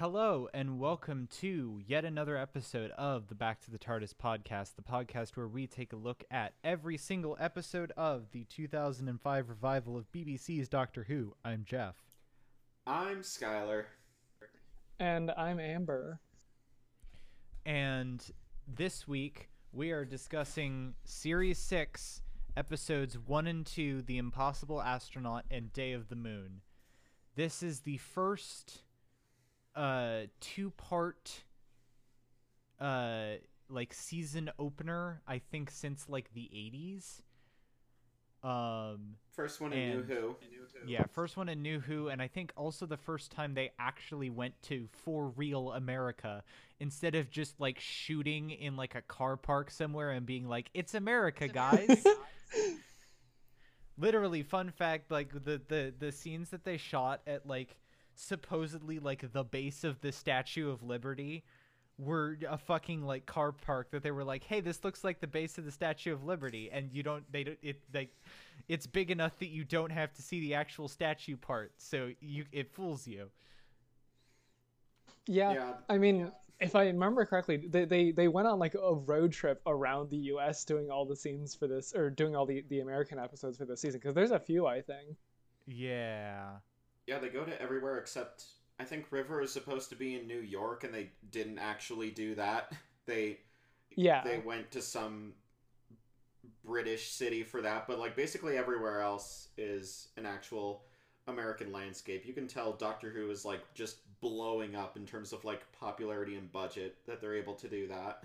Hello, and welcome to yet another episode of the Back to the TARDIS podcast, the podcast where we take a look at every single episode of the 2005 revival of BBC's Doctor Who. I'm Jeff. I'm Skylar. And I'm Amber. And this week we are discussing Series 6, episodes 1 and 2 The Impossible Astronaut and Day of the Moon. This is the first uh two part uh like season opener I think since like the 80s. Um First one in New Who. yeah, first one in New Who, and I think also the first time they actually went to for real America instead of just like shooting in like a car park somewhere and being like, "It's America, guys." Literally, fun fact: like the the the scenes that they shot at like supposedly like the base of the Statue of Liberty were a fucking like car park that they were like, "Hey, this looks like the base of the Statue of Liberty," and you don't they don't it like it's big enough that you don't have to see the actual statue part, so you it fools you. Yeah, Yeah. I mean, if I remember correctly, they, they they went on like a road trip around the U.S. doing all the scenes for this, or doing all the the American episodes for this season. Because there's a few, I think. Yeah. Yeah, they go to everywhere except I think River is supposed to be in New York, and they didn't actually do that. They Yeah, they went to some British city for that, but like basically everywhere else is an actual American landscape. You can tell Doctor Who is like just blowing up in terms of like popularity and budget that they're able to do that.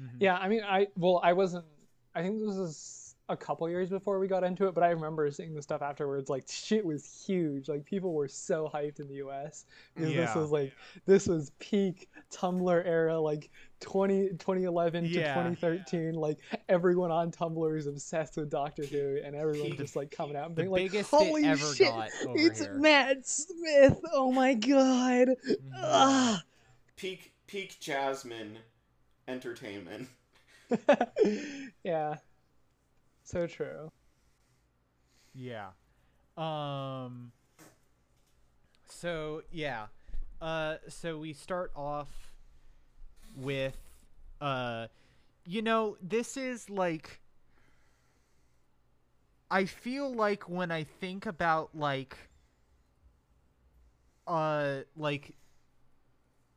Mhm. yeah. I mean, I well, I wasn't. I think this was a couple years before we got into it, but I remember seeing the stuff afterwards. Like shit was huge. Like people were so hyped in the U.S. because this was like this was peak Tumblr era, like 20, 2011 to Yeah. 2013. Like everyone on Tumblr is obsessed with Doctor Who, and everyone just like coming out and being like, "Holy it ever shit, got over it's here. Matt Smith! Oh my god!" Mhm. Ah. Peak peak Jasmine entertainment. yeah, so true. Yeah. Um so yeah. Uh so we start off with uh you know, this is like I feel like when I think about like uh like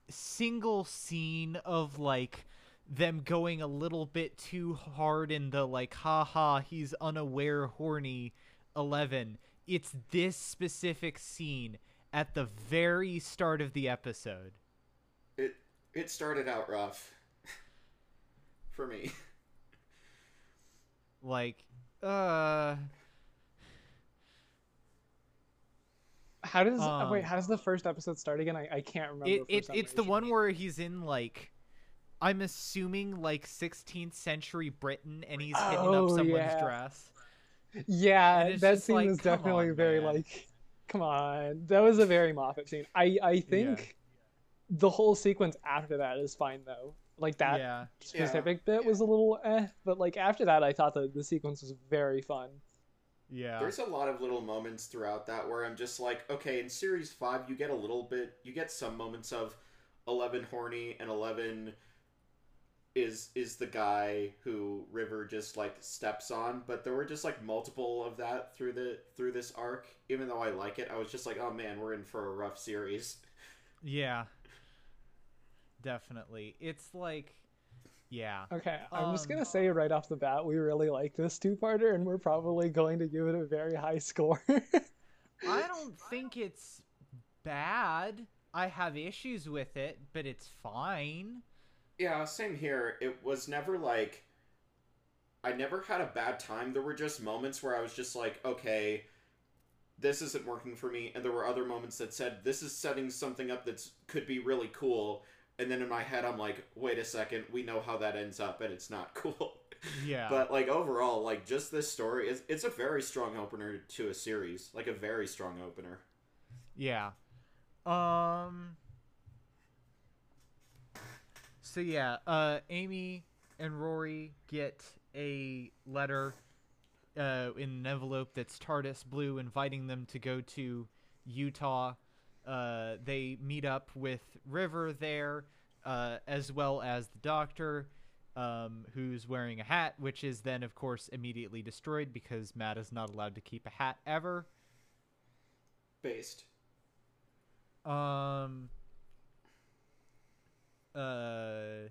single scene of like them going a little bit too hard in the like haha he's unaware horny 11 it's this specific scene at the very start of the episode It it started out rough for me. like uh How does Um, wait? How does the first episode start again? I, I can't remember. it, it it's the reason. one where he's in like i'm assuming like 16th century britain and he's hitting Oh, up someone's yeah. dress Yeah, that scene like, was definitely on, very man. like, come on. That was a very Moffat scene. I I think the whole sequence after that is fine though. Like that yeah specific bit was a little eh, but like after that, I thought that the sequence was very fun. yeah There's a lot of little moments throughout that where I'm just like, okay, in series five, you get a little bit, you get some moments of Eleven horny and Eleven is is the guy who River just like steps on, but there were just like multiple of that through the through this arc. Even though I like it, I was just like, oh man, we're in for a rough series. Yeah. Definitely. It's like yeah. Okay, I'm just Um, gonna say right off the bat, we really like this two-parter, and we're probably going to give it a very high score. I don't think it's bad. I have issues with it, but it's fine. Yeah, same here. It was never like I never had a bad time. There were just moments where I was just like, okay, this isn't working for me, and there were other moments that said this is setting something up that could be really cool. And then in my head, I'm like, wait a second, we know how that ends up, and it's not cool. Yeah. But like overall, like just this story is it's a very strong opener to a series, like a very strong opener. Yeah. Um So yeah, uh Amy and Rory get a letter uh in an envelope that's TARDIS blue inviting them to go to Utah uh, they meet up with River there, uh, as well as the Doctor, um, who's wearing a hat, which is then, of course, immediately destroyed because Matt is not allowed to keep a hat ever. Based. Um. Uh.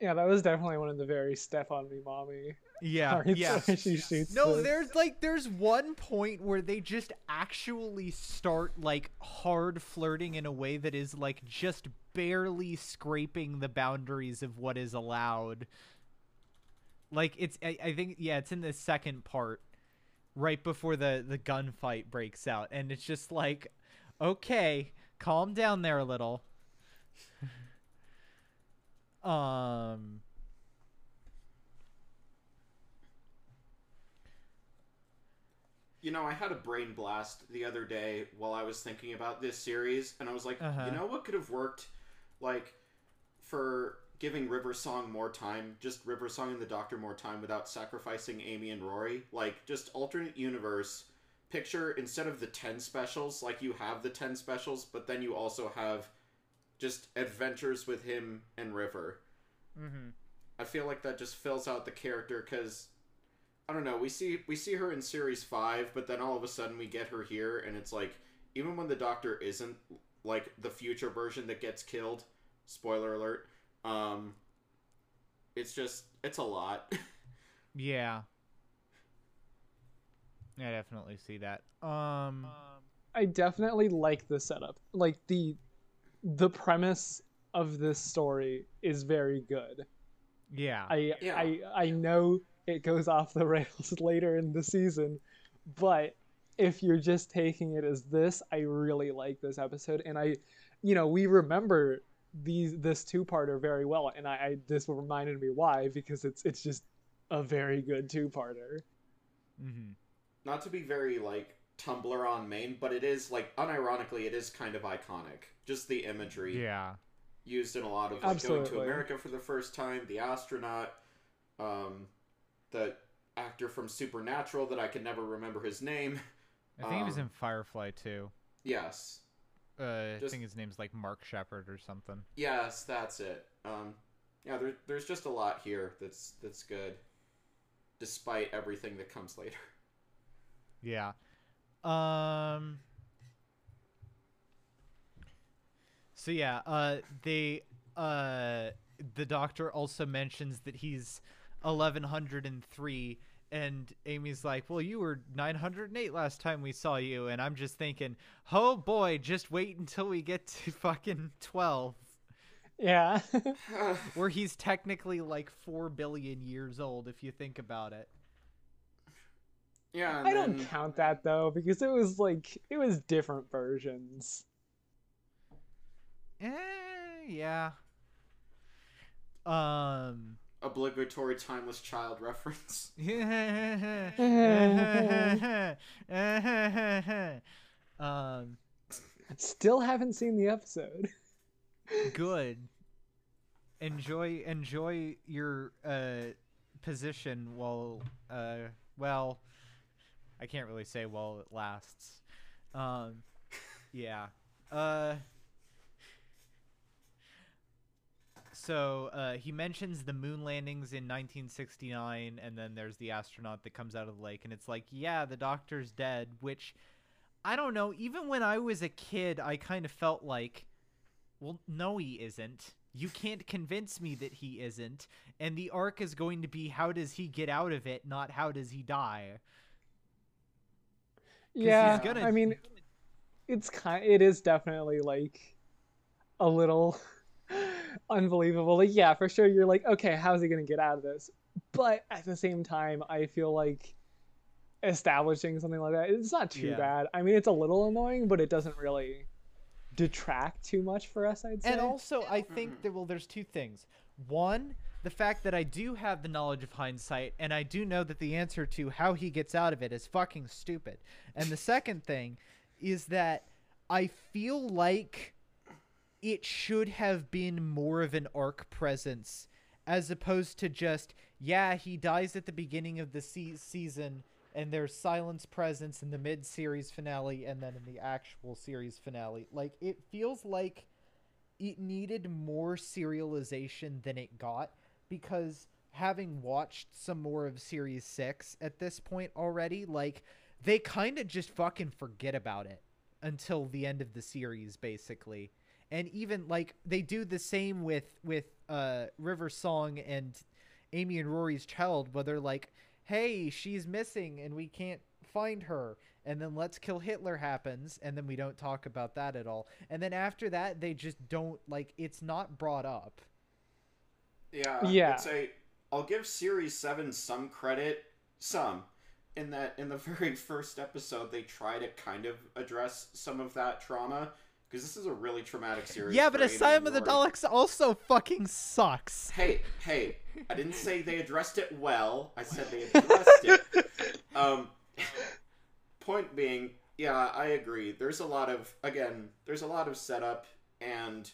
Yeah, that was definitely one of the very step on me, mommy. Yeah. Yeah. she shoots No, the- there's like there's one point where they just actually start like hard flirting in a way that is like just barely scraping the boundaries of what is allowed. Like it's I, I think yeah, it's in the second part right before the the gunfight breaks out and it's just like okay, calm down there a little. um You know, I had a brain blast the other day while I was thinking about this series, and I was like, Uh-huh. you know what could have worked, like, for giving River Song more time, just River Song and the Doctor more time without sacrificing Amy and Rory, like, just alternate universe. Picture instead of the ten specials, like you have the ten specials, but then you also have just adventures with him and River. mm-hmm. I feel like that just fills out the character because I don't know. We see we see her in series five, but then all of a sudden we get her here, and it's like even when the Doctor isn't like the future version that gets killed. Spoiler alert. Um, it's just it's a lot. Yeah. I definitely see that. Um I definitely like the setup. Like the the premise of this story is very good. yeah. I Yeah. I I know it goes off the rails later in the season, but if you're just taking it as this, I really like this episode, and I, you know, we remember these this two parter very well, and I, I this reminded me why because it's it's just a very good two parter. mhm. Not to be very like Tumblr on main, but it is like unironically, it is kind of iconic. Just the imagery. Yeah. used in a lot of like going to America for the first time, the astronaut, um, the actor from Supernatural that I can never remember his name. I think he was Um, in Firefly too. Yes, Uh, I think his name's like Mark Sheppard or something. yes, that's it. Um, yeah, there, there's just a lot here that's that's good, despite everything that comes later. Yeah. Um So yeah, uh they uh the doctor also mentions that he's 1103 and Amy's like, "Well, you were 908 last time we saw you." And I'm just thinking, "Oh boy, just wait until we get to fucking 12." Yeah, Where he's technically like 4 billion years old if you think about it. Yeah, and I don't count that though because it was like it was different versions. Eh, yeah. Um obligatory timeless child reference. um Still haven't seen the episode. good enjoy enjoy your uh position while uh well i can't really say while it lasts um yeah uh so uh, he mentions the moon landings in 1969 and then there's the astronaut that comes out of the lake and it's like yeah the doctor's dead which i don't know even when i was a kid i kind of felt like well, no, he isn't. You can't convince me that he isn't. And the arc is going to be how does he get out of it, not how does he die. He's Yeah, gonna- I mean, it's kind. It is definitely like a little unbelievable. Like, yeah, for sure. You're like, okay, how's he gonna get out of this? But at the same time, I feel like establishing something like that it's not too Yeah. bad. I mean, it's a little annoying, but it doesn't really detract too much for us. I'd say. And also, I think mm-hmm. that well, there's two things. One, the fact that I do have the knowledge of hindsight, and I do know that the answer to how he gets out of it is fucking stupid. And the second thing is that I feel like it should have been more of an arc presence as opposed to just yeah he dies at the beginning of the se- season and there's silence presence in the mid series finale and then in the actual series finale. Like it feels like it needed more serialization than it got because having watched some more of series 6 at this point already, like they kind of just fucking forget about it until the end of the series basically. And even like they do the same with with uh River Song and Amy and Rory's child where they're like, "Hey, she's missing and we can't find her." And then Let's Kill Hitler happens and then we don't talk about that at all. And then after that they just don't like it's not brought up. Yeah. Yeah. It's a. I'll give series seven some credit, some, in that in the very first episode they try to kind of address some of that trauma because this is a really traumatic series. Yeah, but Asylum of the Daleks also fucking sucks. Hey, hey! I didn't say they addressed it well. I said they addressed it. Um, point being, yeah, I agree. There's a lot of again, there's a lot of setup and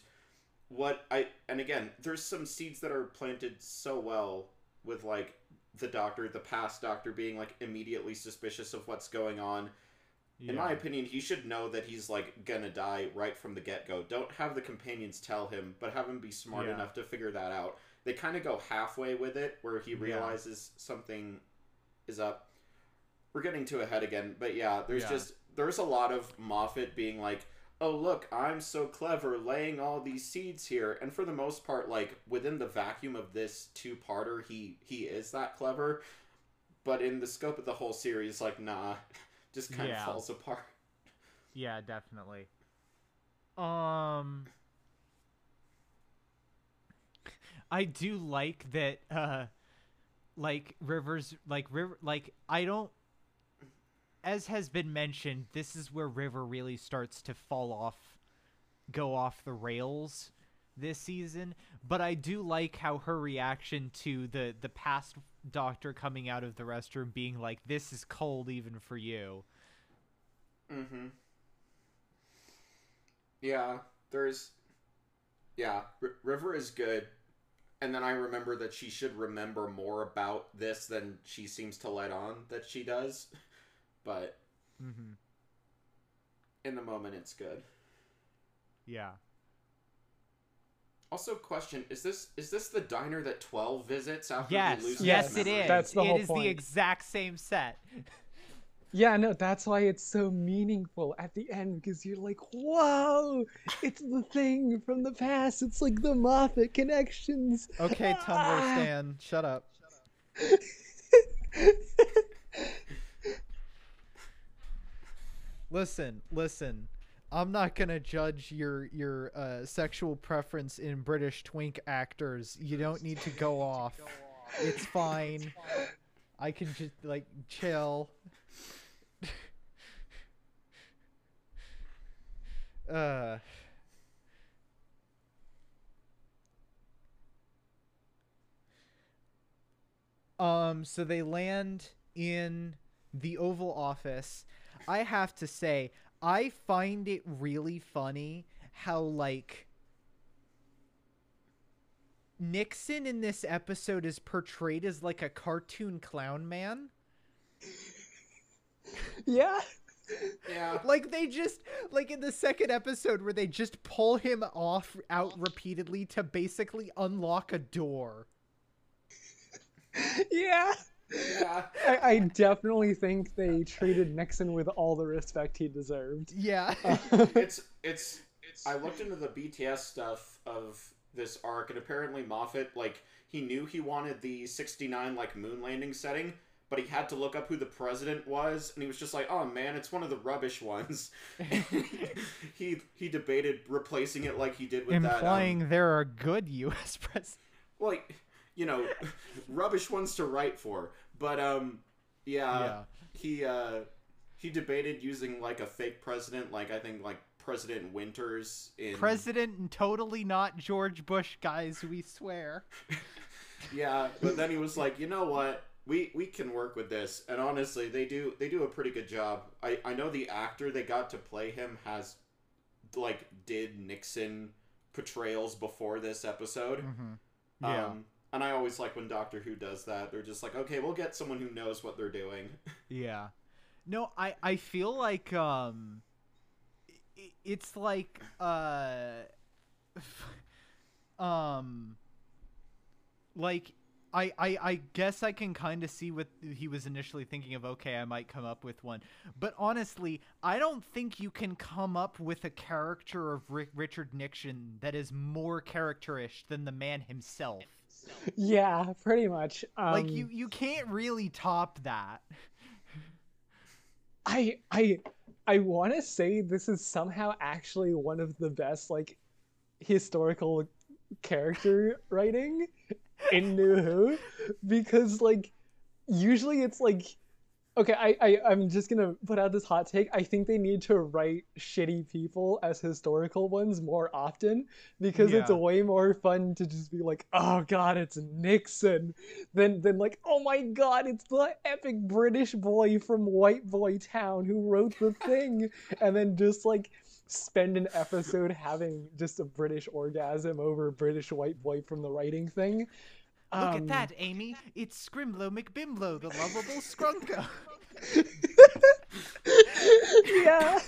what I and again, there's some seeds that are planted so well with like the doctor, the past doctor being like immediately suspicious of what's going on. In my opinion, he should know that he's like gonna die right from the get go. Don't have the companions tell him, but have him be smart Yeah. enough to figure that out. They kind of go halfway with it, where he Yeah. realizes something is up. We're getting too ahead again, but yeah, there's Yeah. just there's a lot of Moffat being like, "Oh look, I'm so clever, laying all these seeds here," and for the most part, like within the vacuum of this two-parter, he he is that clever. But in the scope of the whole series, like, nah, just kind Yeah. of falls apart. Yeah, definitely. Um I do like that uh like Rivers like River like I don't as has been mentioned, this is where River really starts to fall off go off the rails this season, but I do like how her reaction to the the past doctor coming out of the restroom being like this is cold even for you. Mm-hmm. Yeah, there's. Yeah, R- River is good, and then I remember that she should remember more about this than she seems to let on that she does. But Mhm. in the moment, it's good. Yeah. Also, question: Is this is this the diner that Twelve visits after Yes, he loses yes, his it memory? That's the It whole is point. the exact same set. Yeah, no, that's why it's so meaningful at the end because you're like, whoa, it's the thing from the past. It's like the Moffat connections. Okay, Tumblr Ah. Stan, shut up. Listen, listen. I'm not gonna judge your your uh, sexual preference in British twink actors. You don't need to go off. It's fine. I can just like chill. uh. Um, so they land in the Oval Office. I have to say, I find it really funny how like Nixon in this episode is portrayed as like a cartoon clown man. yeah. Yeah. Like they just like in the second episode where they just pull him off out repeatedly to basically unlock a door. Yeah. Yeah. I, I definitely think they treated Nixon with all the respect he deserved. Yeah. it's it's it's I looked into the BTS stuff of this arc, and apparently Moffat like he knew he wanted the '69 like moon landing setting, but he had to look up who the president was, and he was just like, "Oh man, it's one of the rubbish ones." he he debated replacing it like he did with that. Implying Um, there are good U.S. presidents. like you know, rubbish ones to write for, but um, yeah, Yeah. he uh he debated using like a fake president, like I think like President Winters in President and totally not George Bush, guys. We swear. Yeah, but then he was like, you know what? We we can work with this. And honestly, they do they do a pretty good job. I I know the actor they got to play him has like did Nixon portrayals before this episode. Mm-hmm. Yeah. Um And I always like when Doctor Who does that. They're just like, okay, we'll get someone who knows what they're doing. Yeah. No, I I feel like um it's like uh um like I, I, I guess I can kind of see what he was initially thinking of. Okay, I might come up with one, but honestly, I don't think you can come up with a character of Ri- Richard Nixon that is more characterish than the man himself. Yeah, pretty much. Um, like you, you can't really top that. I I I want to say this is somehow actually one of the best like historical character writing in New Who because like usually it's like okay I, I I'm just gonna put out this hot take I think they need to write shitty people as historical ones more often because it's Yeah. way more fun to just be like oh god it's Nixon than than like oh my god it's the epic British boy from White Boy Town who wrote the thing and then just like spend an episode having just a British orgasm over British white boy from the writing thing. Look Um, at that, Amy. It's Scrimlow McBimlow, the lovable Scrunko. yeah.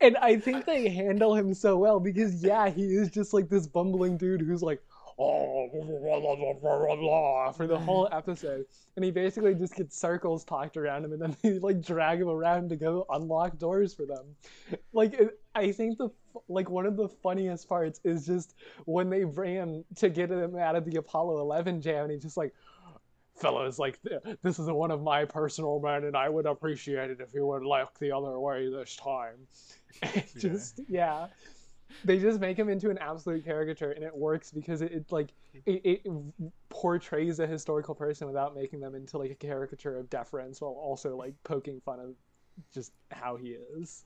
And I think they handle him so well because yeah, he is just like this bumbling dude who's like, oh, blah, blah, blah, for the whole episode, and he basically just gets circles talked around him, and then they like drag him around to go unlock doors for them. Like I think the like one of the funniest parts is just when they bring him to get him out of the Apollo 11 jam, and he's just like fellas, like this is one of my personal men, and I would appreciate it if you would look the other way this time. And just yeah, they just make him into an absolute caricature, and it works because it, it like it, it portrays a historical person without making them into like a caricature of deference, while also like poking fun of just how he is.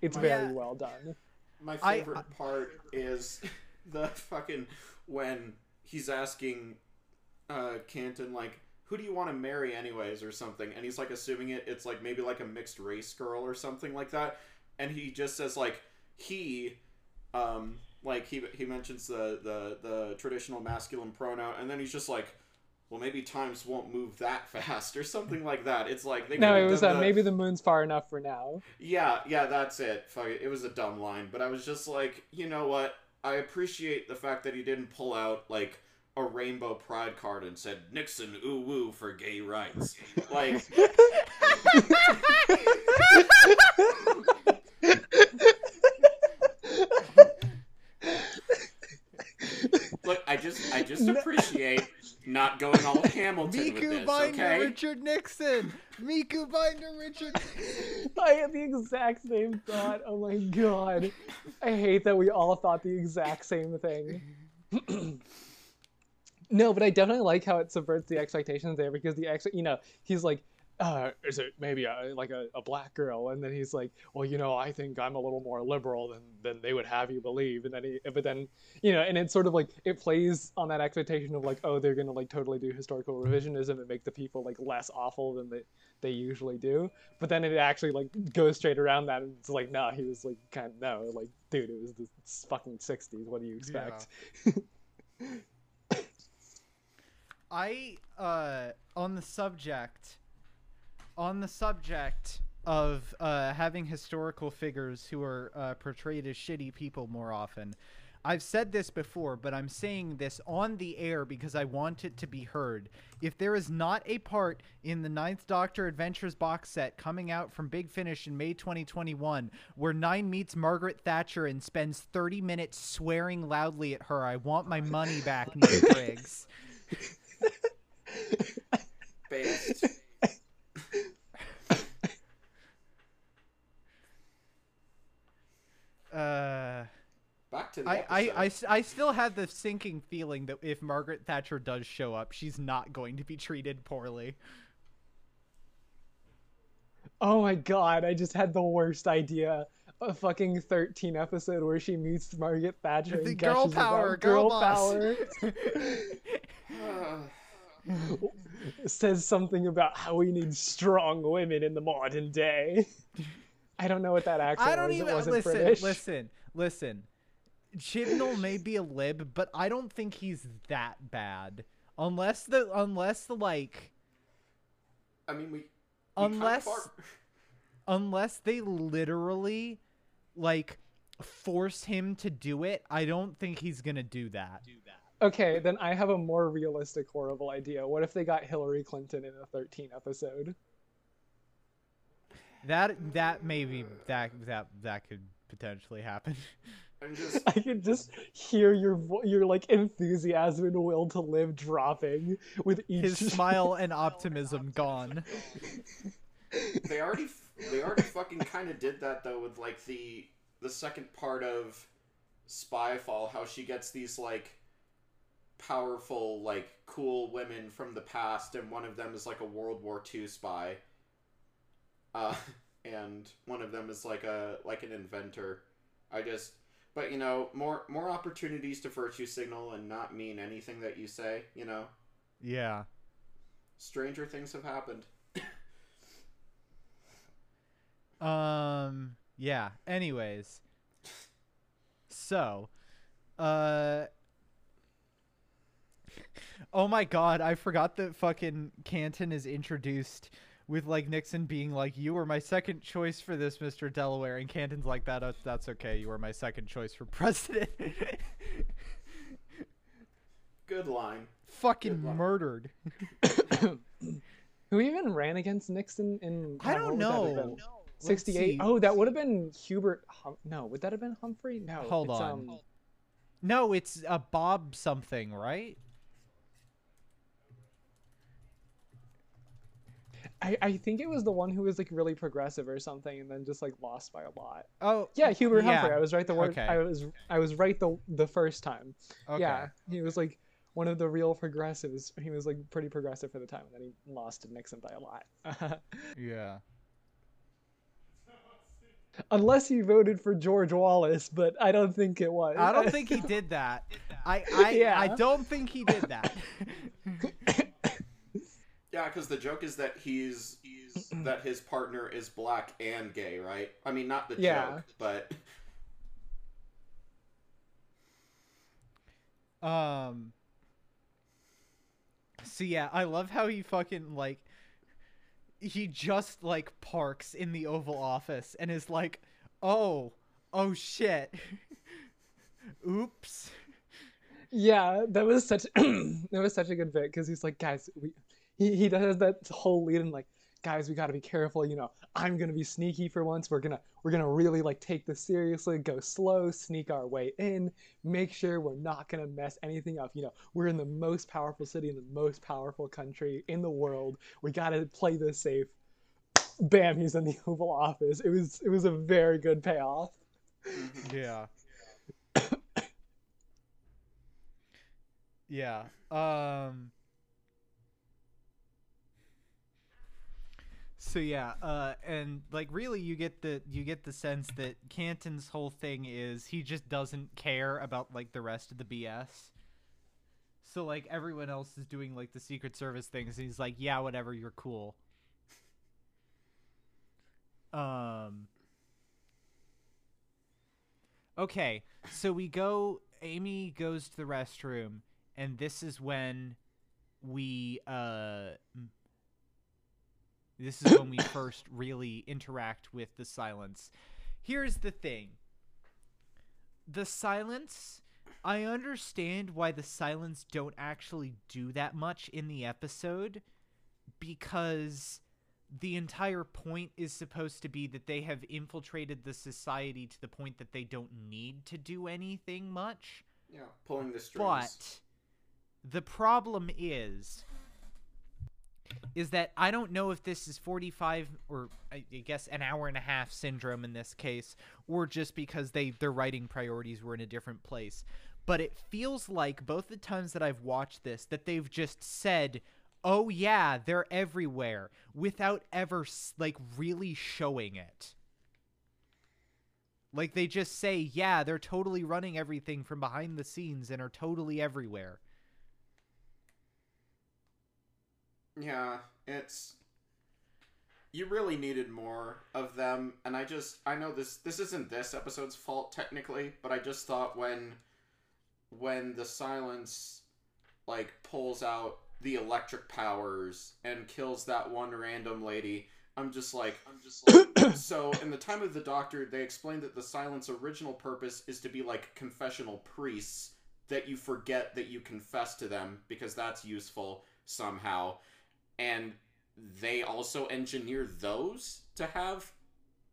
It's very Yeah. well done. My I- favorite part is the fucking when he's asking uh Canton like who do you want to marry anyways or something and he's like assuming it it's like maybe like a mixed race girl or something like that and he just says like he um like he he mentions the the the traditional masculine pronoun and then he's just like well maybe times won't move that fast or something like that it's like they No, it was uh, the- maybe the moon's far enough for now. yeah, yeah, that's it. Fuck it. It was a dumb line, but I was just like, you know what? I appreciate the fact that he didn't pull out like a rainbow pride card and said Nixon ooh woo for gay rights. Like, look, I just, I just appreciate not going all Hamilton with Miku this. Binder Okay. Richard Nixon. Miku Binder Richard. I had the exact same thought. Oh my god. I hate that we all thought the exact same thing. no, but I definitely like how it subverts the expectations there because the ex, you know, he's like, uh, is it maybe a, like a, a black girl? And then he's like, well, you know, I think I'm a little more liberal than, than they would have you believe. And then he, but then, you know, and it's sort of like, it plays on that expectation of like, oh, they're going to like totally do historical revisionism and make the people like less awful than they, they usually do. But then it actually like goes straight around that and it's like, no, he was like, kind of, no, like, dude, it was the fucking 60s. What do you expect? I uh on the subject on the subject of uh having historical figures who are uh, portrayed as shitty people more often. I've said this before, but I'm saying this on the air because I want it to be heard. If there is not a part in the Ninth Doctor Adventures box set coming out from Big Finish in May 2021 where Nine meets Margaret Thatcher and spends 30 minutes swearing loudly at her, I want my money back, Nick Briggs. Based. Uh, Back to the I, I, episode. I, s- I still had the sinking feeling that if Margaret Thatcher does show up, she's not going to be treated poorly. Oh my god, I just had the worst idea. A fucking 13 episode where she meets Margaret Thatcher and The girl gushes about power, girl boss. power. Says something about how we need strong women in the modern day. I don't know what that accent I don't was. even it wasn't listen. British. Listen, listen. Chibnall may be a lib, but I don't think he's that bad. Unless the unless the like I mean, we, we unless kind of unless they literally like force him to do it, I don't think he's gonna do that. Okay, then I have a more realistic, horrible idea. What if they got Hillary Clinton in a 13 episode? That that maybe that that that could potentially happen. I'm just I can just hear your vo- your like enthusiasm and will to live dropping with each. His smile and optimism gone. they already they already fucking kind of did that though with like the the second part of Spyfall, how she gets these like powerful like cool women from the past, and one of them is like a World War II spy, uh, and one of them is like a like an inventor. I just, but you know, more more opportunities to virtue signal and not mean anything that you say. You know, Yeah. stranger things have happened. Um yeah, anyways. So, uh Oh my god, I forgot that fucking Canton is introduced with like Nixon being like, "You were my second choice for this, Mr. Delaware," and Canton's like, "That uh, that's okay. You were my second choice for president." Good line. fucking Good luck. murdered. Who even ran against Nixon in? I don't what would that have know. 68. Oh, that would have been Hubert. Hum- no, would that have been Humphrey? No. Hold it's, on. Um, No, it's a Bob something, right? I, I think it was the one who was like really progressive or something, and then just like lost by a lot. Oh, Yeah, Hubert Yeah. Humphrey. I was right the word. Okay. I was I was right the the first time. okay. Yeah, he was like one of the real progressives. He was like pretty progressive for the time, and then he lost to Nixon by a lot. Yeah. Unless he voted for George Wallace, but I don't think it was. I don't think he did that. I I, Yeah. I don't think he did that. Yeah, because the joke is that he's he's that his partner is black and gay, right? I mean, not the Yeah. joke, but um. So yeah, I love how he fucking like. He just like parks in the Oval Office and is like, "Oh, oh shit, oops." Yeah, that was such that was such a good bit because he's like, guys, we he he does that whole lead and like, guys, we got to be careful. You know, I'm gonna be sneaky for once. We're gonna we're gonna really like take this seriously, go slow, sneak our way in, make sure we're not gonna mess anything up. You know, we're in the most powerful city in the most powerful country in the world. We gotta play this safe. Bam, he's in the Oval Office. It was it was a very good payoff. Yeah. yeah. Um So yeah, uh and like really you get the you get the sense that Canton's whole thing is he just doesn't care about like the rest of the BS. So like everyone else is doing like the secret service things and he's like, "Yeah, whatever, you're cool." Um Okay, so we go. Amy goes to the restroom, and this is when we. uh This is when we first really interact with the silence. Here's the thing. The silence. I understand why the silence don't actually do that much in the episode, because the entire point is supposed to be that they have infiltrated the society to the point that they don't need to do anything much. yeah, pulling the strings. But the problem is is that I don't know if this is 45 or I guess an hour and a half syndrome in this case or just because they their writing priorities were in a different place. But it feels like both the times that I've watched this that they've just said, "Oh yeah, they're everywhere," without ever like really showing it. Like they just say, "Yeah, they're totally running everything from behind the scenes and are totally everywhere." Yeah, it's you really needed more of them and i just i know this this isn't this episode's fault technically but i just thought when when the silence like pulls out the electric powers and kills that one random lady i'm just like i'm just like so in the time of the doctor they explained that the silence original purpose is to be like confessional priests that you forget that you confess to them because that's useful somehow and they also engineer those to have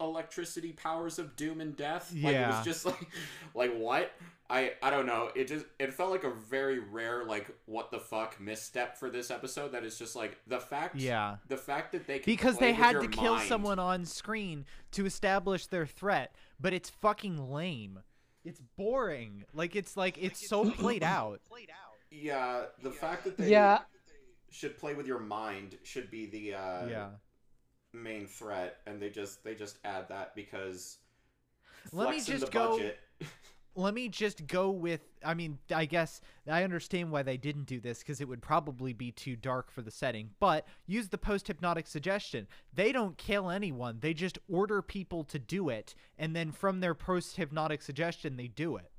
electricity powers of doom and death. Like it was just like like what? I I don't know. It just it felt like a very rare like what the fuck misstep for this episode that is just like the fact Yeah. the fact that they can Because they had your to kill someone on screen to establish their threat, but it's fucking lame. It's boring. Like it's like it's so played out. Yeah, the fact that they Yeah. Should play with your mind should be the uh Yeah. main threat and they just they just add that because Let me just go- Let me just go with I mean, I guess I understand why they didn't do this cuz it would probably be too dark for the setting. But use the post-hypnotic suggestion. They don't kill anyone. They just order people to do it and then from their post-hypnotic suggestion they do it.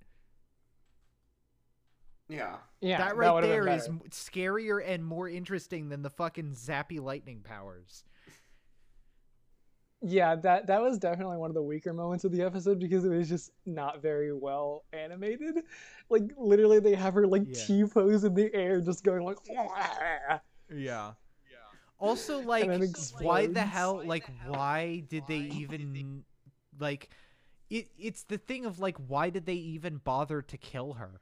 Yeah. Yeah, that right would've there is scarier and more interesting than the fucking zappy lightning powers. Yeah, that that was definitely one of the weaker moments of the episode because it was just not very well animated. Like literally, they have her like Yeah. T pose in the air, just going like. Yeah. Also, like, why the explodes. hell? Like, why did they even like? It, it's the thing of like, why did they even bother to kill her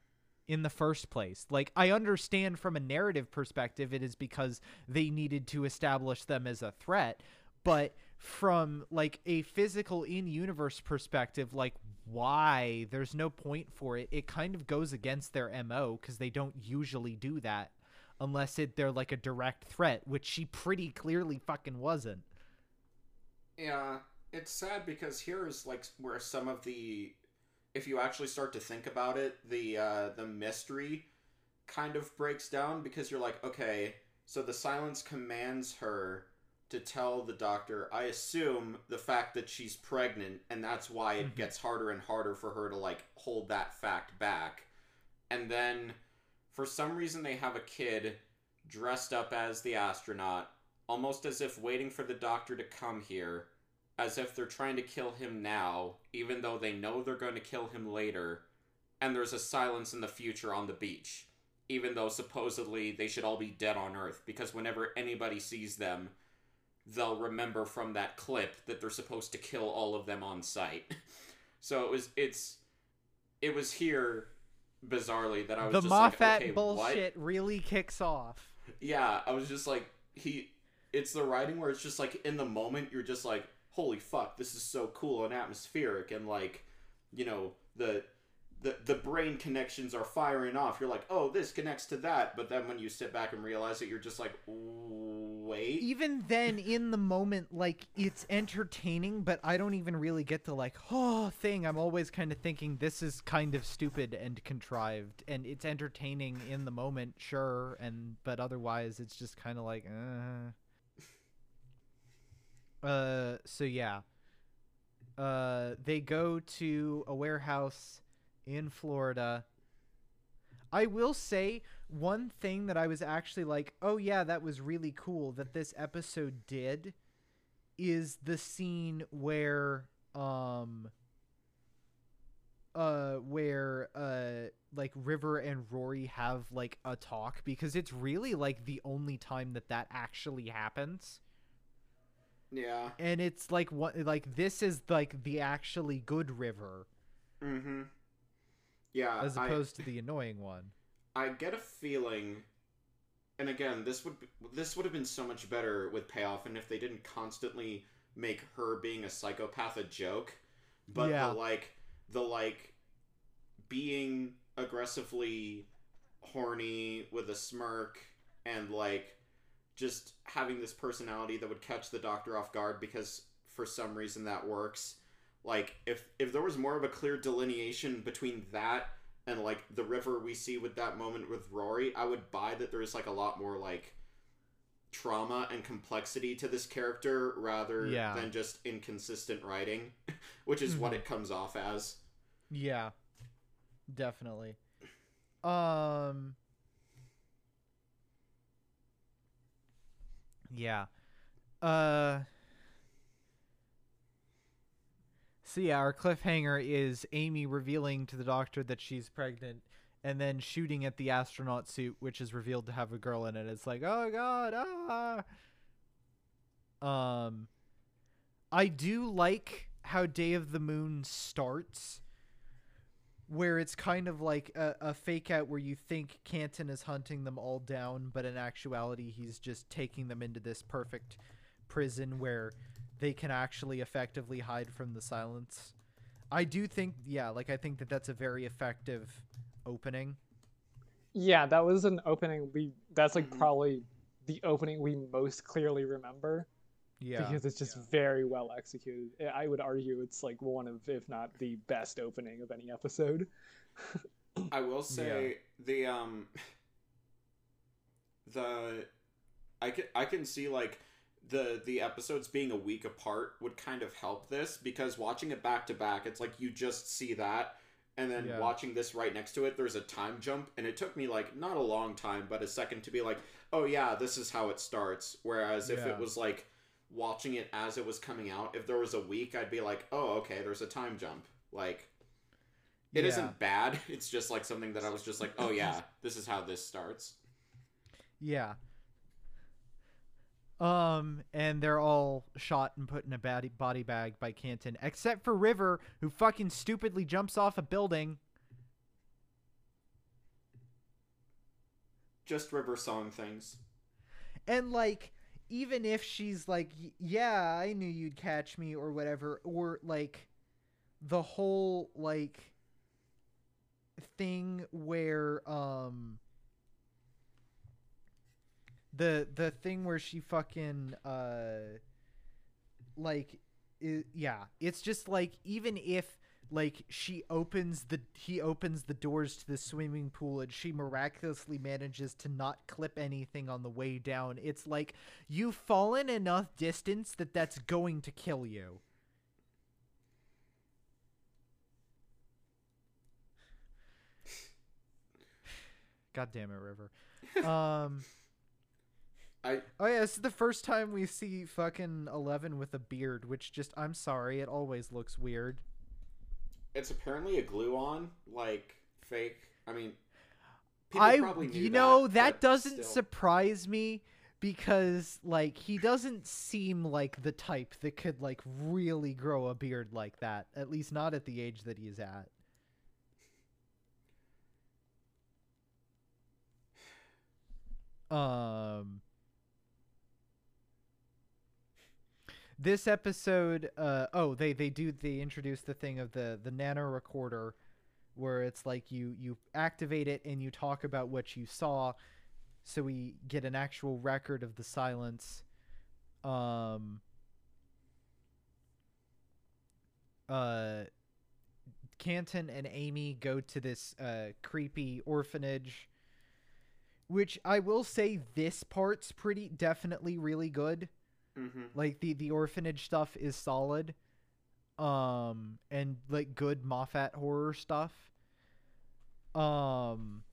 in the first place? Like, I understand from a narrative perspective, it is because they needed to establish them as a threat, but from like a physical in-universe perspective, like, why? There's no point for it. It kind of goes against their mo because they don't usually do that unless it they're like a direct threat, which she pretty clearly fucking wasn't. Yeah, it's sad because here's like where some of the, if you actually start to think about it, the uh, the mystery kind of breaks down because you're like, okay, so the silence commands her to tell the doctor. I assume the fact that she's pregnant, and that's why it Mhm. gets harder and harder for her to like hold that fact back, and then for some reason they have a kid dressed up as the astronaut almost as if waiting for the doctor to come here, as if they're trying to kill him now, even though they know they're going to kill him later, and there's a silence in the future on the beach, even though supposedly they should all be dead on Earth, because whenever anybody sees them, they'll remember from that clip that they're supposed to kill all of them on sight. So it was it's it was here bizarrely that I was The just Moffat like, okay, bullshit really kicks off. Yeah, I was just like he it's the writing where it's just like in the moment you're just like holy fuck this is so cool and atmospheric and like you know the the the brain connections are firing off you're like oh this connects to that but then when you sit back and realize it you're just like wait Even then, in the moment, like it's entertaining, but I don't even really get the like oh thing. I'm always kind of thinking this is kind of stupid and contrived, and it's entertaining in the moment, sure, and but otherwise it's just kind of like uh. Uh, so yeah. Uh, they go to a warehouse in Florida. I will say one thing that I was actually like, oh yeah, that was really cool that this episode did is the scene where um uh where uh like River and Rory have like a talk because it's really like the only time that that actually happens yeah. And it's like what like this is like the actually good river. Mm-hmm. Yeah as I- opposed to the annoying one. I get a feeling, and again, this would be, this would have been so much better with payoff, and if they didn't constantly make her being a psychopath a joke, but Yeah. the like the like being aggressively horny with a smirk and like just having this personality that would catch the doctor off guard because for some reason that works. Like if if there was more of a clear delineation between that and like the river we see with that moment with Rory, I would buy that there's like a lot more like trauma and complexity to this character rather Yeah. than just inconsistent writing, which is what Mhm. it comes off as. Yeah. Definitely. Um Yeah. Uh So yeah, our cliffhanger is Amy revealing to the doctor that she's pregnant and then shooting at the astronaut suit which is revealed to have a girl in it. It's like, "Oh god, ah." Um I do like how Day of the Moon starts where it's kind of like a, a fake out where you think Canton is hunting them all down, but in actuality, he's just taking them into this perfect prison where they can actually effectively hide from the silence. I do think, yeah, like I think that that's a very effective opening. Yeah, that was an opening. We that's like Mhm. probably the opening we most clearly remember Yeah. because it's just very well executed. I- would argue it's like one of, if not the best opening of any episode. I will say the um the I can I can see like the the episodes being a week apart would kind of help this because watching it back to back it's like you just see that and then Yeah. watching this right next to it there's a time jump and it took me like not a long time but a second to be like oh yeah this is how it starts whereas if Yeah. it was like watching it as it was coming out if there was a week I'd be like oh okay there's a time jump like it Yeah. not bad. It's just like something that I was just like, oh yeah, this is how this starts. Yeah. Um, and they're all shot and put in a body body bag by Canton, except for River, who fucking stupidly jumps off a building. Just River song things. And like, even if she's like, "Yeah, I knew you'd catch me" or whatever, or like, the whole like thing where um the the thing where she fucking uh like i yeah it's just like even if like she opens the he opens the doors to the swimming pool and she miraculously manages to not clip anything on the way down. It's like you've fallen enough distance that that's going to kill you. God damn it river. Um I Oh yeah, this is the first time we see fucking Eleven with a beard, which just I'm sorry, it always looks weird. It's apparently a glue on, like fake. I mean people I you know that, that, doesn't still. surprise me because like he doesn't seem like the type that could like really grow a beard like that, at least not at the age that he's at. Um this episode uh oh they they do they introduce the thing of the the nano recorder where it's like you you activate it and you talk about what you saw. So we get an actual record of the silence. Um uh Canton and Amy go to this uh creepy orphanage which I will say this part's pretty definitely really good Mhm. like the the orphanage stuff is solid um and like good moffat horror stuff. Um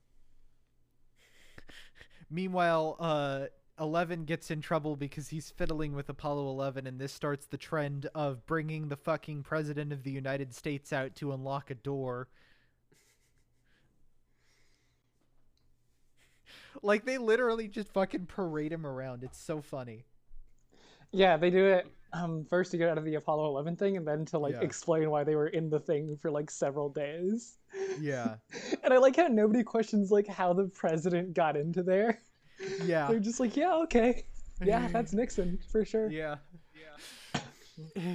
meanwhile uh 11 gets in trouble because he's fiddling with apollo 11 and this starts the trend of bringing the fucking president of the united states out to unlock a door. Like they literally just fucking parade him around. It's so funny Yeah, they do it um, first to get out of the Apollo 11 thing, and then to like Yeah. explain why they were in the thing for like several days. yeah And I like how nobody questions like how the president got into there. yeah They're just like, yeah, okay, yeah, that's Nixon for sure. Yeah. Yeah.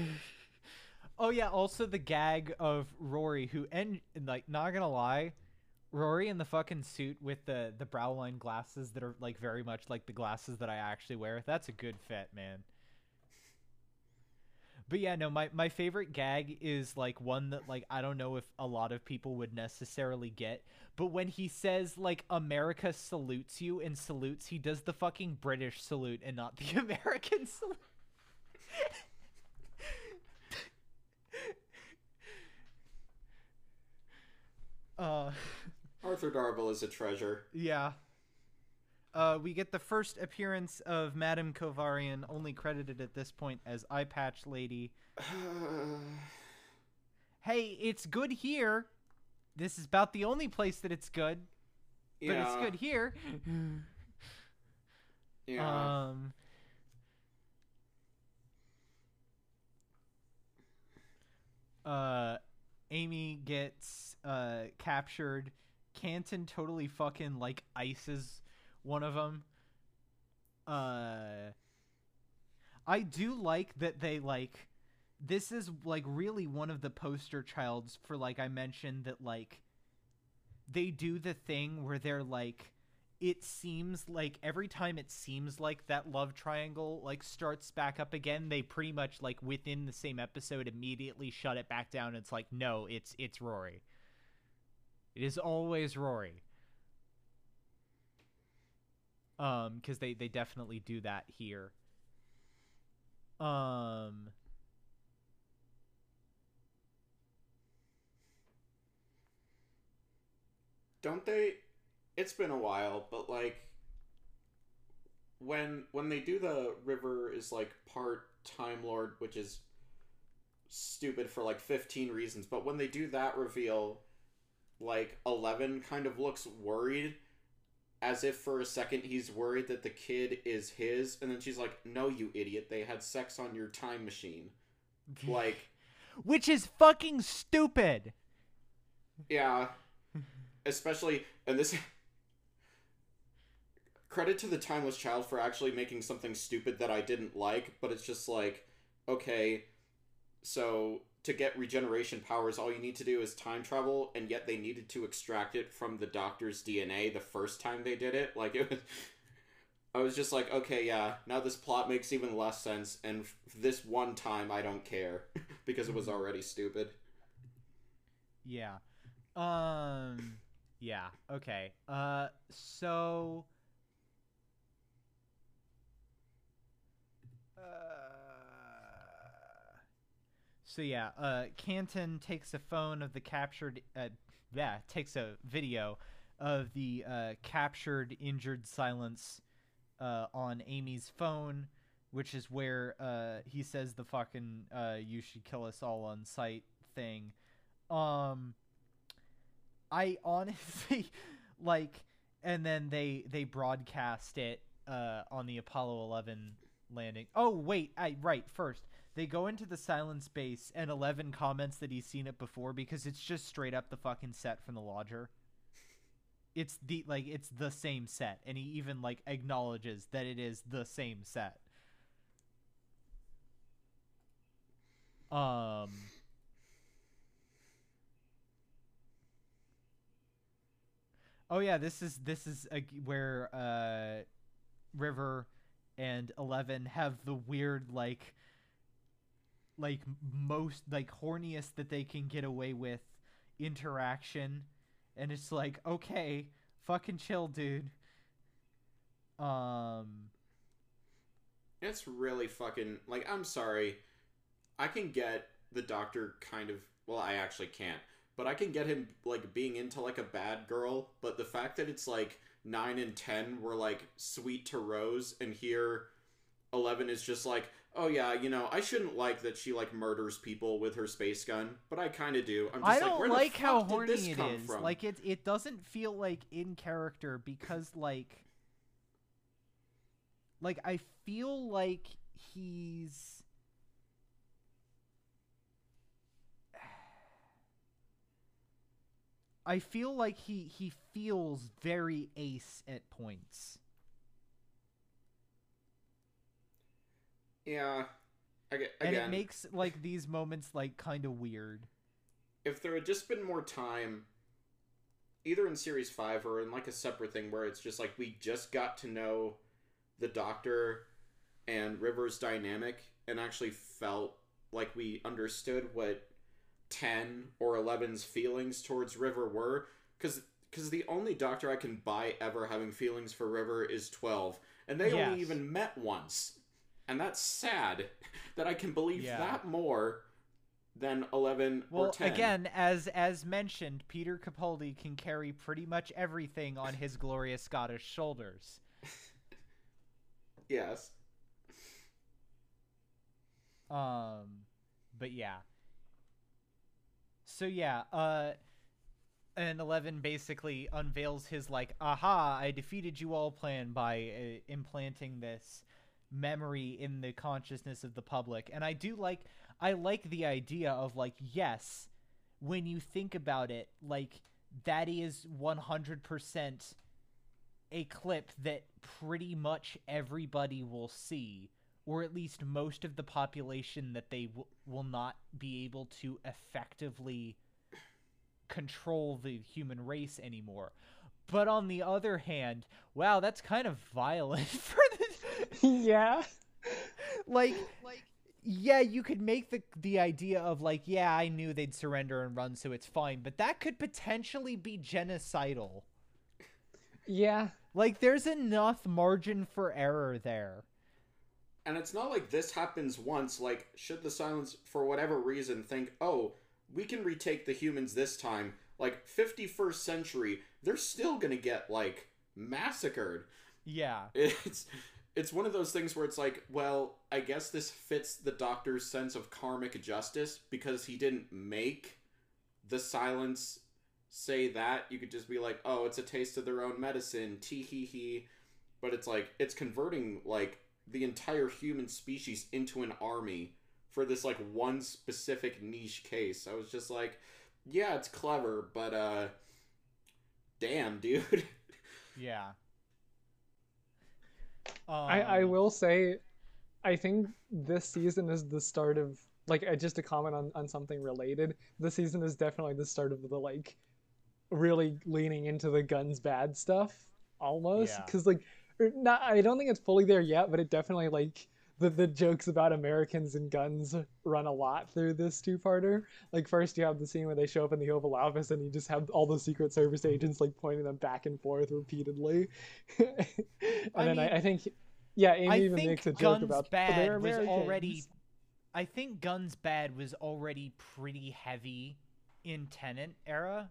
oh yeah, also the gag of Rory who and like not gonna lie, Rory in the fucking suit with the the brow line glasses that are like very much like the glasses that I actually wear. That's a good fit, man. But yeah, no, my, my favorite gag is like one that like I don't know if a lot of people would necessarily get, but when he says like America salutes you and salutes, he does the fucking British salute and not the American salute. uh Arthur Darvill is a treasure. yeah. Uh, we get the first appearance of Madame Kovarian, only credited at this point as Eye Patch Lady. hey, it's good here. This is about the only place that it's good, yeah. but it's good here. Yeah. Um. Uh, Amy gets uh captured. Canton totally fucking like ices one of them. Uh, I do like that they like. This is like really one of the poster childs for like I mentioned that like they do the thing where they're like it seems like every time it seems like that love triangle like starts back up again they pretty much like within the same episode immediately shut it back down it's like no it's it's rory it is always rory um because they they definitely do that here um Don't they? It's been a while, but like when when they do the river is like part Time Lord, which is stupid for like 15 reasons, but when they do that reveal, like Eleven kind of looks worried as if for a second he's worried that the kid is his and then she's like no you idiot. They had sex on your time machine. Like which is fucking stupid. Yeah. Especially and this credit to the timeless child for actually making something stupid that I didn't like, but it's just like, okay, so to get regeneration powers all you need to do is time travel and yet they needed to extract it from the doctor's DNA the first time they did it. Like it was I was just like, okay, yeah, now this plot makes even less sense and f- this one time I don't care because it was already stupid. Yeah. Um yeah, okay. Uh so So yeah, uh Canton takes a phone of the captured uh yeah, takes a video of the uh captured injured silence uh on Amy's phone, which is where uh he says the fucking uh you should kill us all on sight thing. Um I honestly like and then they they broadcast it uh on the Apollo 11 landing. Oh wait, I right, first. They go into the silent space and 11 comments that he's seen it before because it's just straight up the fucking set from the lodger. It's the like it's the same set and he even like acknowledges that it is the same set. Um Oh yeah, this is this is a, where uh, River and Eleven have the weird like like most like horniest that they can get away with interaction and it's like okay fucking chill dude um It's really fucking like I'm sorry. I can get the doctor kind of well, I actually can't. But I can get him like being into like a bad girl, but the fact that it's like 9 and 10 were like sweet to Rose and here 11 is just like, "Oh yeah, you know, I shouldn't like that she like murders people with her space gun, but I kind of do." I'm just I like, don't "Where like how horny it come from?" Like it it doesn't feel like in character because like like I feel like he's I feel like he he feels very ace at points. Yeah. Aga- And it makes like these moments like kind of weird. if there had just been more time either in series 5 or in like a separate thing where it's just like we just got to know the doctor and river's dynamic and actually felt like we understood what 10 or 11's feelings towards River were cuz cuz the only doctor I can buy ever having feelings for River is 12 and they only even met once. And that's sad that I can believe Yeah. that more than 11 Well, or 10. again, as as mentioned, Peter Capaldi can carry pretty much everything on his glorious Scottish shoulders. Yes. Um, but yeah. So yeah, uh, and Eleven basically unveils his like, "Aha! I defeated you all" plan by uh, implanting this memory in the consciousness of the public, and I do like, I like the idea of like, yes, when you think about it, like that is one hundred percent a clip that pretty much everybody will see or at least most of the population that they w- will not be able to effectively control the human race anymore. But on the other hand, wow, that's kind of violent for yeah. like like yeah, you could make the the idea of like, yeah, I knew they'd surrender and run, so it's fine, but that could potentially be genocidal. Yeah. Like there's enough margin for error there. And it's not like this happens once. Like, should the silence, for whatever reason, think, oh, we can retake the humans this time, like, 51st century, they're still gonna get, like, massacred. Yeah. It's. It's one of those things where it's like, well, I guess this fits the doctor's sense of karmic justice because he didn't make the silence say that. You could just be like, oh, it's a taste of their own medicine, tee hee hee. But it's like, it's converting, like, the entire human species into an army for this like one specific niche case. I was just like, yeah, it's clever, but uh damn, dude. Yeah. Um, I, I will say, I think this season is the start of like uh, just to comment on, on something related. This season is definitely the start of the like really leaning into the guns bad stuff almost Yeah. because like er, not I don't think it's fully there yet, but it definitely like the the jokes about Americans and guns run a lot through this two parter. Like first you have the scene where they show up in the Oval Office and you just have all the Secret Service agents like pointing them back and forth repeatedly. and I then mean, I, I think yeah, Amy I even makes a joke Guns about Bad they're was already. I think Guns Bad was already pretty heavy in Tennant era.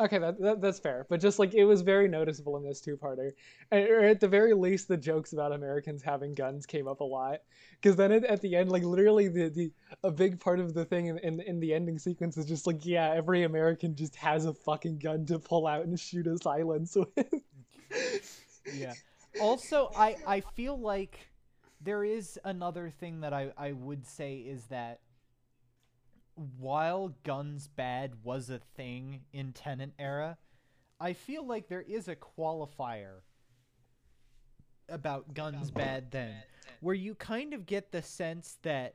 Okay, that, that that's fair, but just like it was very noticeable in this two-parter, And- or at the very least, the jokes about Americans having guns came up a lot. Because then at, at the end, like literally, the, the a big part of the thing in, in in the ending sequence is just like, yeah, every American just has a fucking gun to pull out and shoot a silence with. Yeah. Also, I I feel like there is another thing that I I would say is that while Guns Bad was a thing in Tennant era, I feel like there is a qualifier about Guns Bad then, where you kind of get the sense that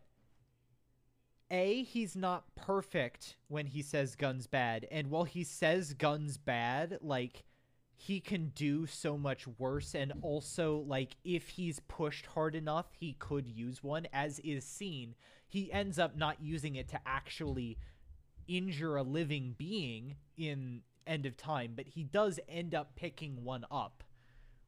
a he's not perfect when he says guns bad and while he says guns bad like he can do so much worse and also like if he's pushed hard enough he could use one as is seen he ends up not using it to actually injure a living being in end of time but he does end up picking one up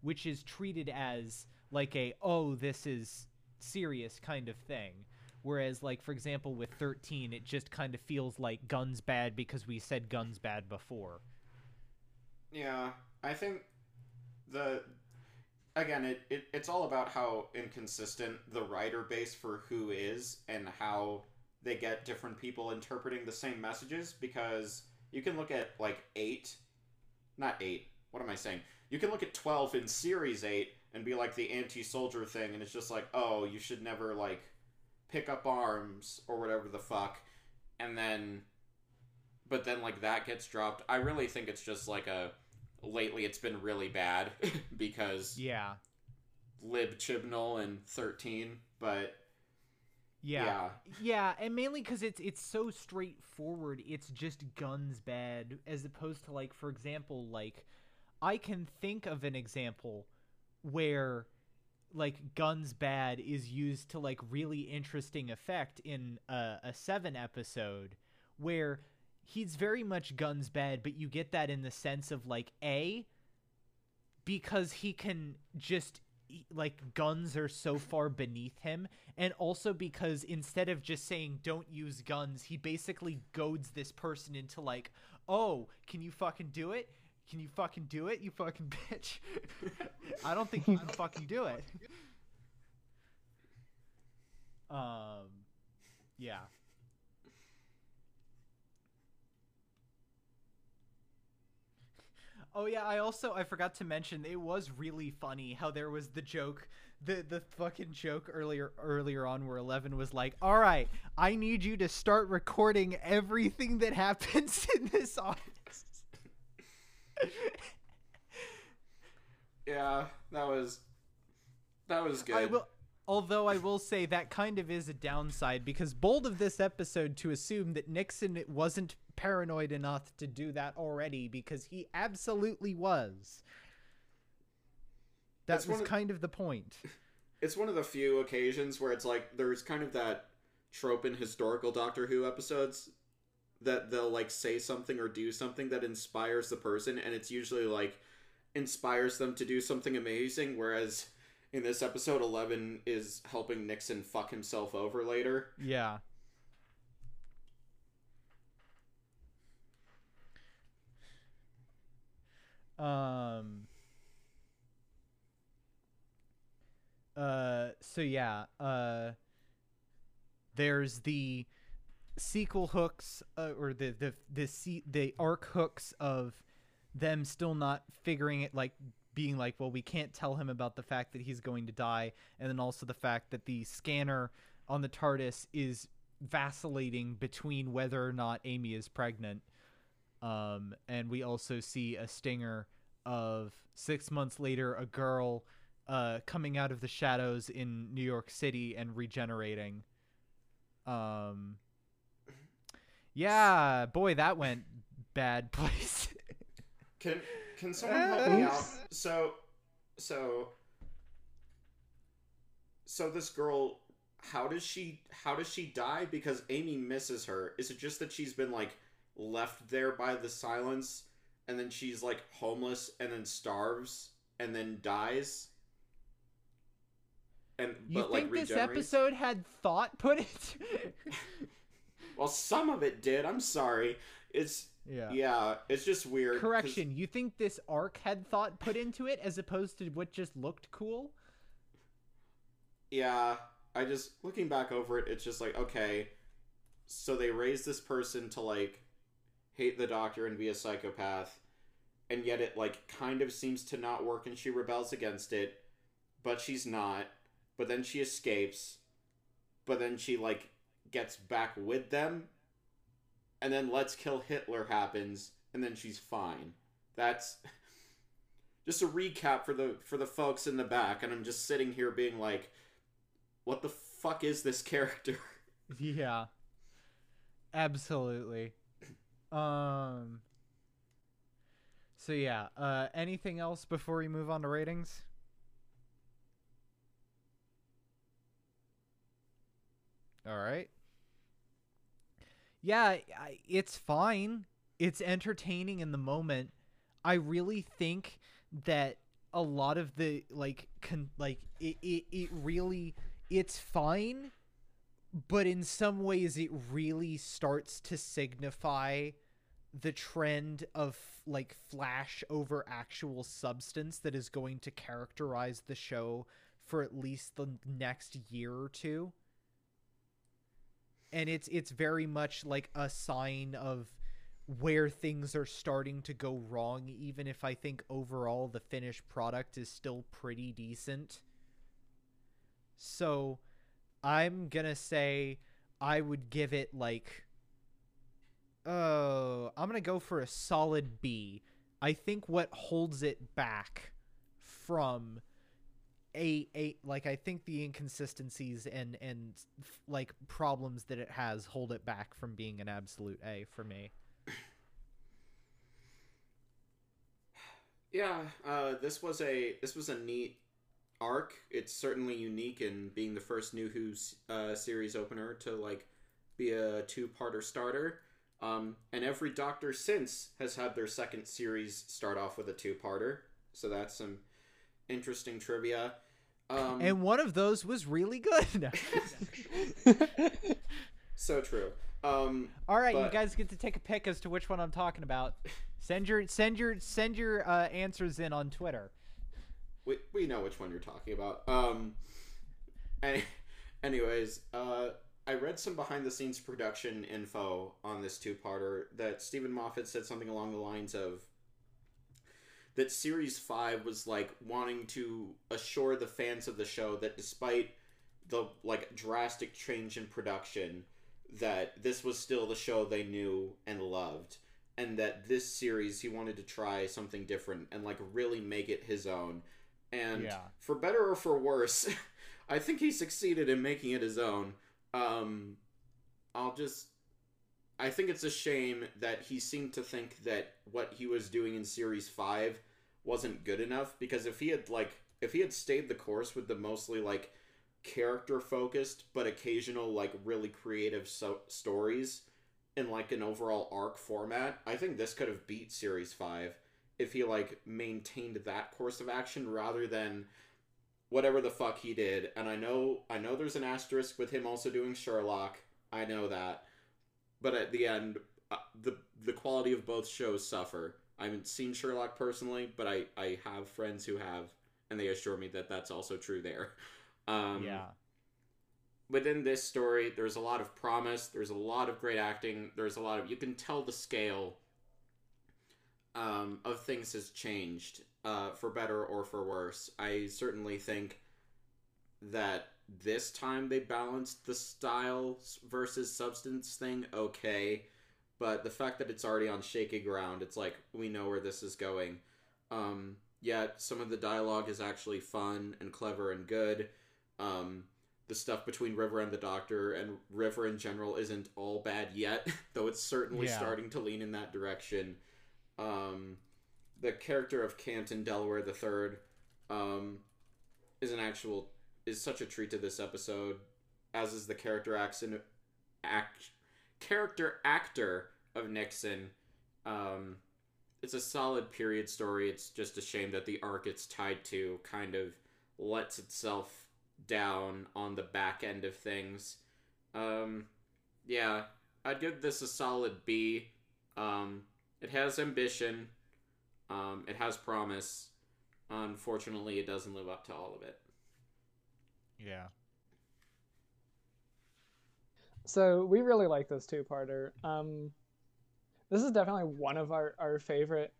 which is treated as like a oh this is serious kind of thing. Whereas like for example with 13 it just kind of feels like guns bad because we said guns bad before. Yeah, I think the again it, it it's all about how inconsistent the writer base for who is and how they get different people interpreting the same messages because you can look at like 8 not 8 what am I saying? You can look at 12 in series 8 and be like the anti-soldier thing and it's just like oh you should never like pick up arms or whatever the fuck and then but then like that gets dropped. I really think it's just like a lately it's been really bad because yeah. Lib chibnall and 13 but yeah. Yeah. Yeah and mainly because it's it's so straightforward it's just guns bad as opposed to like for example like i can think of an example where like guns bad is used to like really interesting effect in a, a seven episode where he's very much guns bad but you get that in the sense of like a because he can just like guns are so far beneath him and also because instead of just saying don't use guns he basically goads this person into like oh can you fucking do it? Can you fucking do it you fucking bitch? I don't think you can fucking do it. Um yeah Oh yeah, I also I forgot to mention it was really funny how there was the joke, the the fucking joke earlier earlier on where Eleven was like, "All right, I need you to start recording everything that happens in this office." yeah, that was that was good. I will although I will say that kind of is a downside because bold of this episode to assume that Nixon it wasn't paranoid enough to do that already because he absolutely was. That That's one was of- kind of the point. it's one of the few occasions where it's like there's kind of that trope in historical Doctor Who episodes that they'll like say something or do something that inspires the person and it's usually like inspires them to do something amazing whereas in this episode 11 is helping Nixon fuck himself over later. Yeah. Um uh so yeah, uh there's the sequel hooks uh, or the the the se- the arc hooks of them still not figuring it like being like well we can't tell him about the fact that he's going to die and then also the fact that the scanner on the TARDIS is vacillating between whether or not Amy is pregnant um and we also see a stinger of 6 months later a girl uh coming out of the shadows in New York City and regenerating um yeah, boy, that went bad place. Can can someone help me out? So so so this girl how does she how does she die because Amy misses her? Is it just that she's been like left there by the silence and then she's like homeless and then starves and then dies? And you but think like this episode had thought put it? Well, some of it did. I'm sorry. It's yeah. yeah, it's just weird. Correction, you think this arc had thought put into it as opposed to what just looked cool? Yeah, I just looking back over it, it's just like okay, so they raised this person to like hate the doctor and be a psychopath, and yet it like kind of seems to not work, and she rebels against it, but she's not. But then she escapes, but then she like gets back with them, and then Let's Kill Hitler happens, and then she's fine. That's just a recap for the for the folks in the back, and I'm just sitting here being like what the fuck is this character? Yeah. Absolutely. Um So yeah, uh anything else before we move on to ratings? All right. Yeah, it's fine. It's entertaining in the moment. I really think that a lot of the like con- like it, it it really it's fine but in some ways it really starts to signify the trend of like flash over actual substance that is going to characterize the show for at least the next year or two. And it's it's very much like a sign of where things are starting to go wrong even if i think overall the finished product is still pretty decent. So i'm gonna say i would give it like oh i'm gonna go for a solid b i think what holds it back from a a like i think the inconsistencies and and like problems that it has hold it back from being an absolute a for me Yeah, uh, this was a this was a neat arc. It's certainly unique in being the first New Who uh, series opener to like be a two-parter starter. Um, and every Doctor since has had their second series start off with a two-parter. So that's some interesting trivia. Um, and one of those was really good. so true. Um, All right, but- you guys get to take a pick as to which one I'm talking about. Send your send your send your uh, answers in on Twitter. we, we know which one you're talking about. Um, any, anyways, uh, I read some behind the scenes production info on this two parter that Steven Moffat said something along the lines of that series five was like wanting to assure the fans of the show that despite the like drastic change in production that this was still the show they knew and loved and that this series he wanted to try something different and like really make it his own and Yeah. for better or for worse i think he succeeded in making it his own um i'll just i think it's a shame that he seemed to think that what he was doing in series 5 wasn't good enough because if he had like if he had stayed the course with the mostly like character focused but occasional like really creative so- stories in like an overall arc format i think this could have beat series 5 if he like maintained that course of action rather than whatever the fuck he did and i know i know there's an asterisk with him also doing sherlock. I know that. But at the end uh, the the quality of both shows suffer. I haven't seen sherlock personally but i i have friends who have and they assure me that that's also true there. Um yeah. within this story there's a lot of promise there's a lot of great acting there's a lot of you can tell the scale um, of things has changed uh, for better or for worse i certainly think that this time they balanced the style versus substance thing okay but the fact that it's already on shaky ground it's like we know where this is going um, yet some of the dialogue is actually fun and clever and good um, the stuff between River and the Doctor and River in general isn't all bad yet, though it's certainly Yeah. starting to lean in that direction. Um, the character of Canton Delaware the Third um, is an actual is such a treat to this episode, as is the character act character actor of Nixon. Um, it's a solid period story. It's just a shame that the arc it's tied to kind of lets itself down on the back end of things. Um, yeah, I'd give this a solid B. Um, it has ambition. Um, it has promise. Unfortunately, it doesn't live up to all of it. Yeah. So we really like this two-parter. Um, this is definitely one of our, our favorite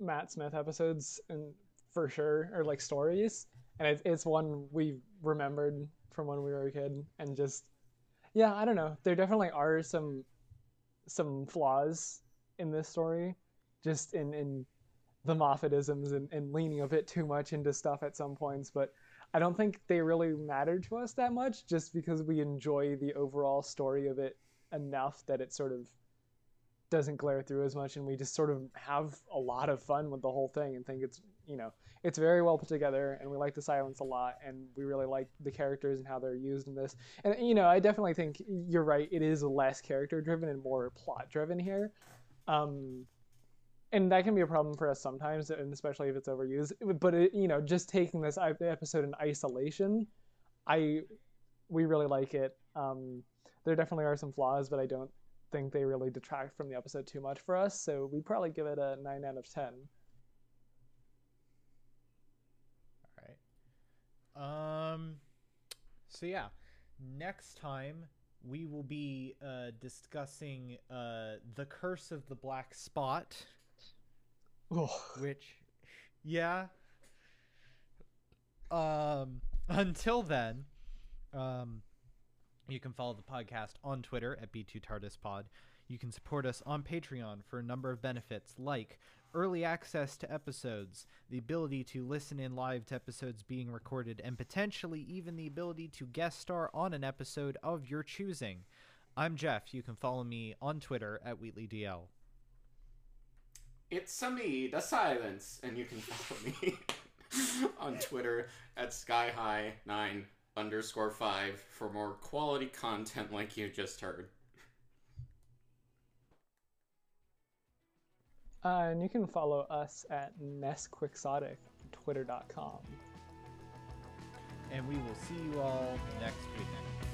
Matt Smith episodes, and for sure, or like stories. And it's it's one we remembered from when we were a kid, and just yeah, I don't know. There definitely are some some flaws in this story, just in in the Moffatisms and, and leaning a bit too much into stuff at some points, but I don't think they really matter to us that much just because we enjoy the overall story of it enough that it sort of doesn't glare through as much and we just sort of have a lot of fun with the whole thing and think it's you know it's very well put together and we like the silence a lot and we really like the characters and how they're used in this. And you know i definitely think you're right it is less character driven and more plot driven here. Um and that can be a problem for us sometimes and especially if it's overused but it, you know just taking this episode in isolation i we really like it um there definitely are some flaws but i don't think they really detract from the episode too much for us so we'd probably give it a 9 out of 10 All right. Um. So yeah, next time we will be uh, discussing uh, the Curse of the Black Spot, oh, which, yeah. Um. Until then, um, you can follow the podcast on Twitter at B2TARDISPod. You can support us on Patreon for a number of benefits like early access to episodes, the ability to listen in live to episodes being recorded, and potentially even the ability to guest star on an episode of your choosing. I'm Jeff. You can follow me on Twitter at WheatleyDL. It's a me, the silence, and you can follow me on Twitter at skyhigh9 underscore 5 for more quality content like you just heard. Uh, and you can follow us at NessQuixotic, twitter.com. And we will see you all next week.